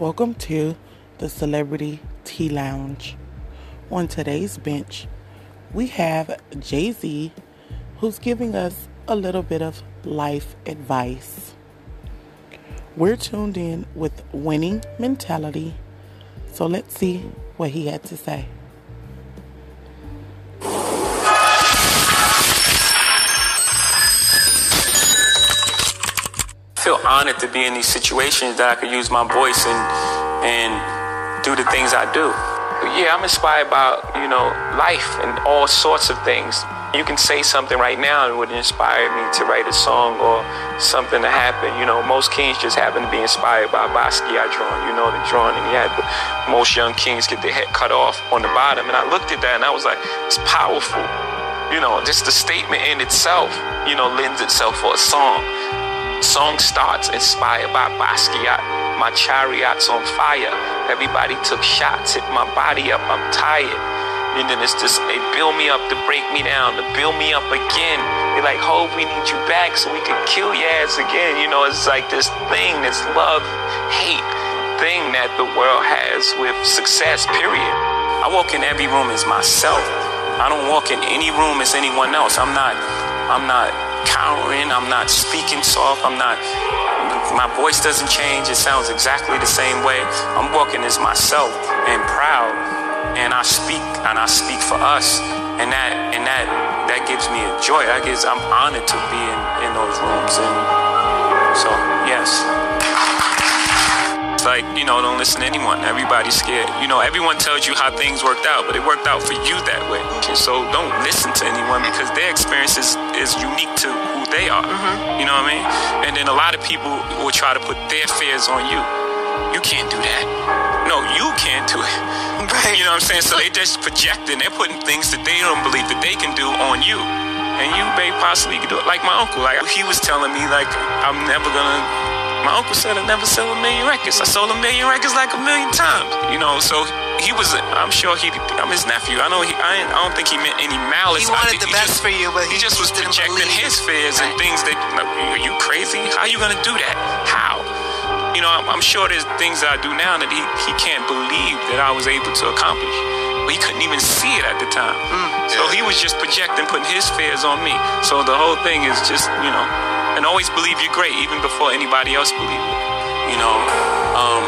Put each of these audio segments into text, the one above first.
Welcome to the Celebrity Tea Lounge. On today's bench, we have Jay Z, who's giving us a little bit of life advice. We're tuned in with winning mentality, so let's see what he had to say. Honored to be in these situations that I could use my voice and and do the things I do. But yeah, I'm inspired by you know life and all sorts of things. You can say something right now and would inspire me to write a song or something to happen. You know, most kings just happen to be inspired by Basquiat drawing. You know, the drawing, and he had the, most young kings get their head cut off on the bottom. And I looked at that and I was like, it's powerful. You know, just the statement in itself, you know, lends itself for a song. Song starts inspired by Basquiat. My chariot's on fire. Everybody took shots, hit my body up. I'm tired. And then it's just, they build me up to break me down, to build me up again. They're like, Hov, we need you back so we can kill your ass again. You know, it's like this thing, this love, hate thing that the world has with success, period. I walk in every room as myself. I don't walk in any room as anyone else. I'm not, I'm not cowering. I'm not speaking soft. I'm not, my voice doesn't change. It sounds exactly the same way. I'm walking as myself and proud. And I speak, and I speak for us. And that, and that, that gives me a joy. I gives, I'm honored to be in, in those rooms. And so, yes. Like, you know, don't listen to anyone. Everybody's scared. You know, everyone tells you how things worked out, but it worked out for you that way. So don't listen to anyone because their experience is, is unique to who they are. Mm-hmm. You know what I mean? And then a lot of people will try to put their fears on you. You can't do that. No, you can't do it. Right. You know what I'm saying? So they just projecting. They're putting things that they don't believe that they can do on you. And you may possibly do it. Like my uncle. Like he was telling me, like, I'm never gonna my uncle said I never sell a million records. I sold a million records like a million times. You know, so he was. I'm sure he. I'm his nephew. I know. He, I, I don't think he meant any malice. He wanted the he best just, for you, but he, he just was just didn't projecting believe. his fears and things that. Like, are you crazy? How are you gonna do that? How? You know, I'm, I'm sure there's things that I do now that he, he can't believe that I was able to accomplish. But he couldn't even see it at the time. Mm. So he was just projecting, putting his fears on me. So the whole thing is just, you know, and always believe you're great even before anybody else believes it. You know, um,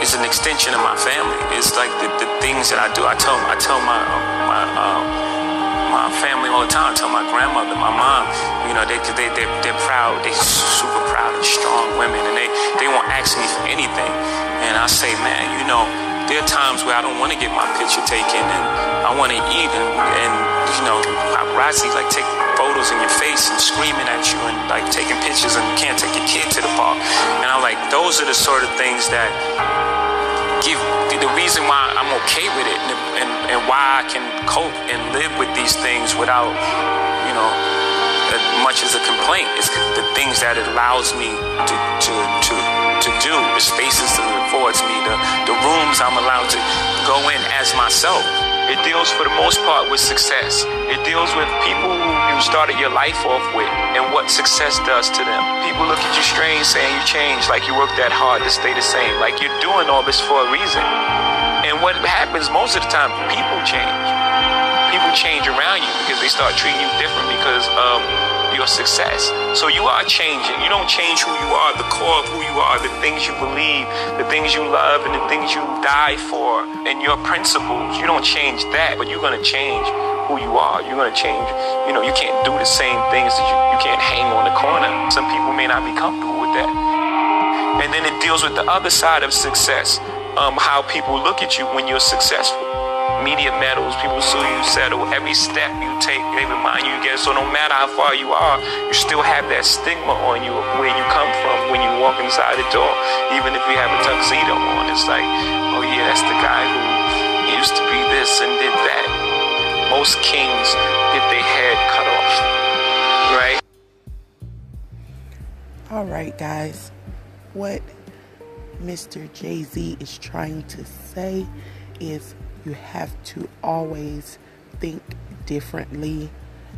it's an extension of my family. It's like the, the things that I do. I tell I tell my my um, my family all the time. I tell my grandmother, my mom. You know, they they they they're proud. They super proud and strong women, and they they won't ask me for anything. And I say, man, you know, there are times where I don't want to get my picture taken, and I want to eat, and, and you know, paparazzi like take photos in your face and screaming at you, and like taking pictures, and you can't take your kid to the park. And I'm like, those are the sort of things that give the reason why I'm okay with it and, and, and why I can cope and live with these things without, you know, as much as a complaint. It's the things that it allows me to to to to do, the spaces that it affords me, the the rooms I'm allowed to go in as myself. It deals for the most part with success. It deals with people who you started your life off with and what success does to them. People look at you strange saying you changed, like you worked that hard to stay the same, like you're doing all this for a reason. And what happens most of the time, people change. People change around you because they start treating you different because of your success. So you are changing. You don't change who you are, the core of who you are, the things you believe, the things you love, and the things you die for, and your principles. You don't change that, but you're going to change who you are. You're going to change. You know, you can't do the same things that you, you can't hang on the corner. Some people may not be comfortable with that. And then it deals with the other side of success, um, how people look at you when you're successful media medals, people sue you, settle. Every step you take, they remind you again. So no matter how far you are, you still have that stigma on you of where you come from when you walk inside the door. Even if you have a tuxedo on, it's like, oh yeah, that's the guy who used to be this and did that. Most kings get their head cut off, right? All right, guys. What Mr. Jay Z is trying to say is you have to always think differently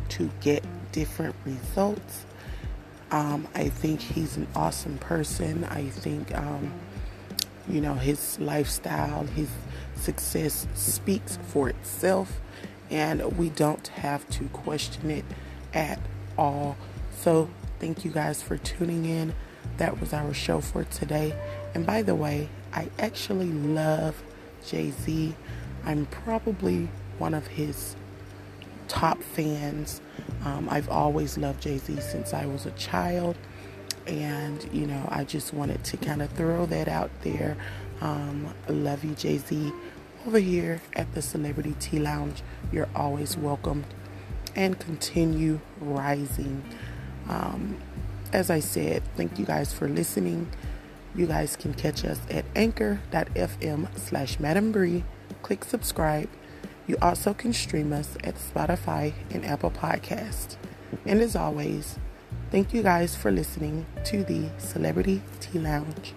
to get different results. Um, I think he's an awesome person. I think, um, you know, his lifestyle, his success speaks for itself, and we don't have to question it at all. So, thank you guys for tuning in. That was our show for today. And by the way, I actually love Jay Z. I'm probably one of his top fans. Um, I've always loved Jay Z since I was a child. And, you know, I just wanted to kind of throw that out there. Um, love you, Jay Z. Over here at the Celebrity Tea Lounge, you're always welcomed and continue rising. Um, as I said, thank you guys for listening. You guys can catch us at anchor.fm slash Madam Bree click subscribe. You also can stream us at Spotify and Apple Podcast. And as always, thank you guys for listening to the Celebrity Tea Lounge.